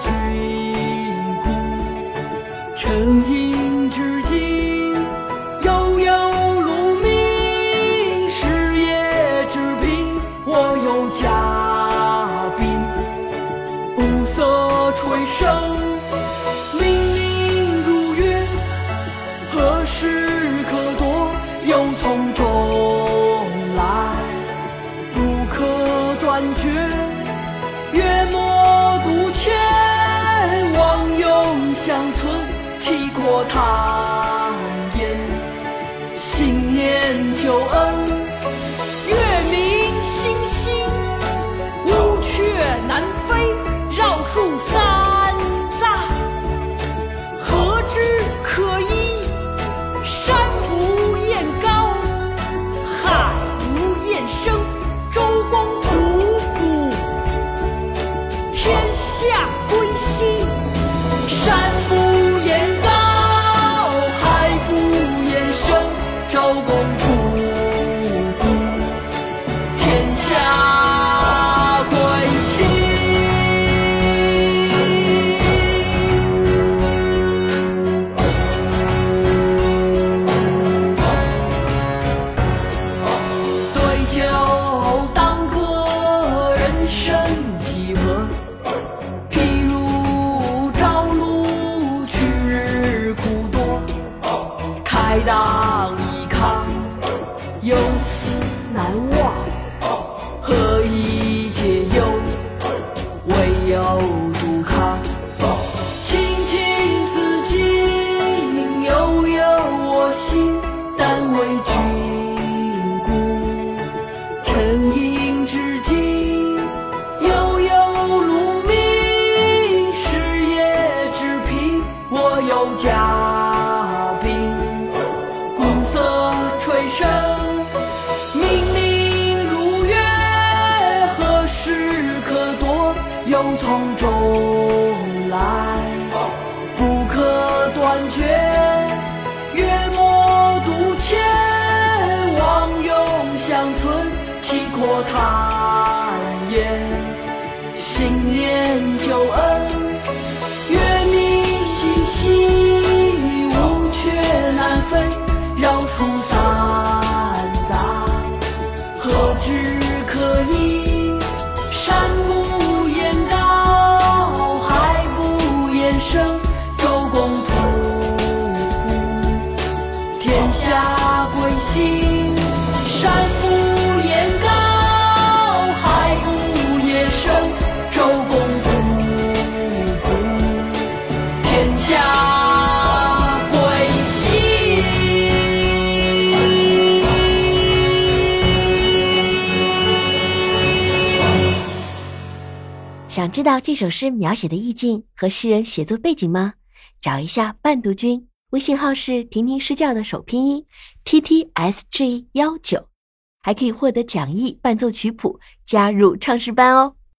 君故沉吟至今悠悠鹿鸣食野之苹我有嘉宾鼓瑟吹笙永相存，气阔谈言，新年旧恩，我有嘉宾，鼓瑟吹笙，明明如月，何时可掇？又从中来，不可断绝。月末独欠，望永相存，气阔谈言，新年旧恩，心。山不厌高，海不厌深，周公吐哺，天下归心。想知道这首诗描写的意境和诗人写作背景吗？找一下伴读君，微信号是婷婷试教的首拼音 t t s g 幺九，还可以获得讲义、伴奏曲谱，加入唱诗班哦。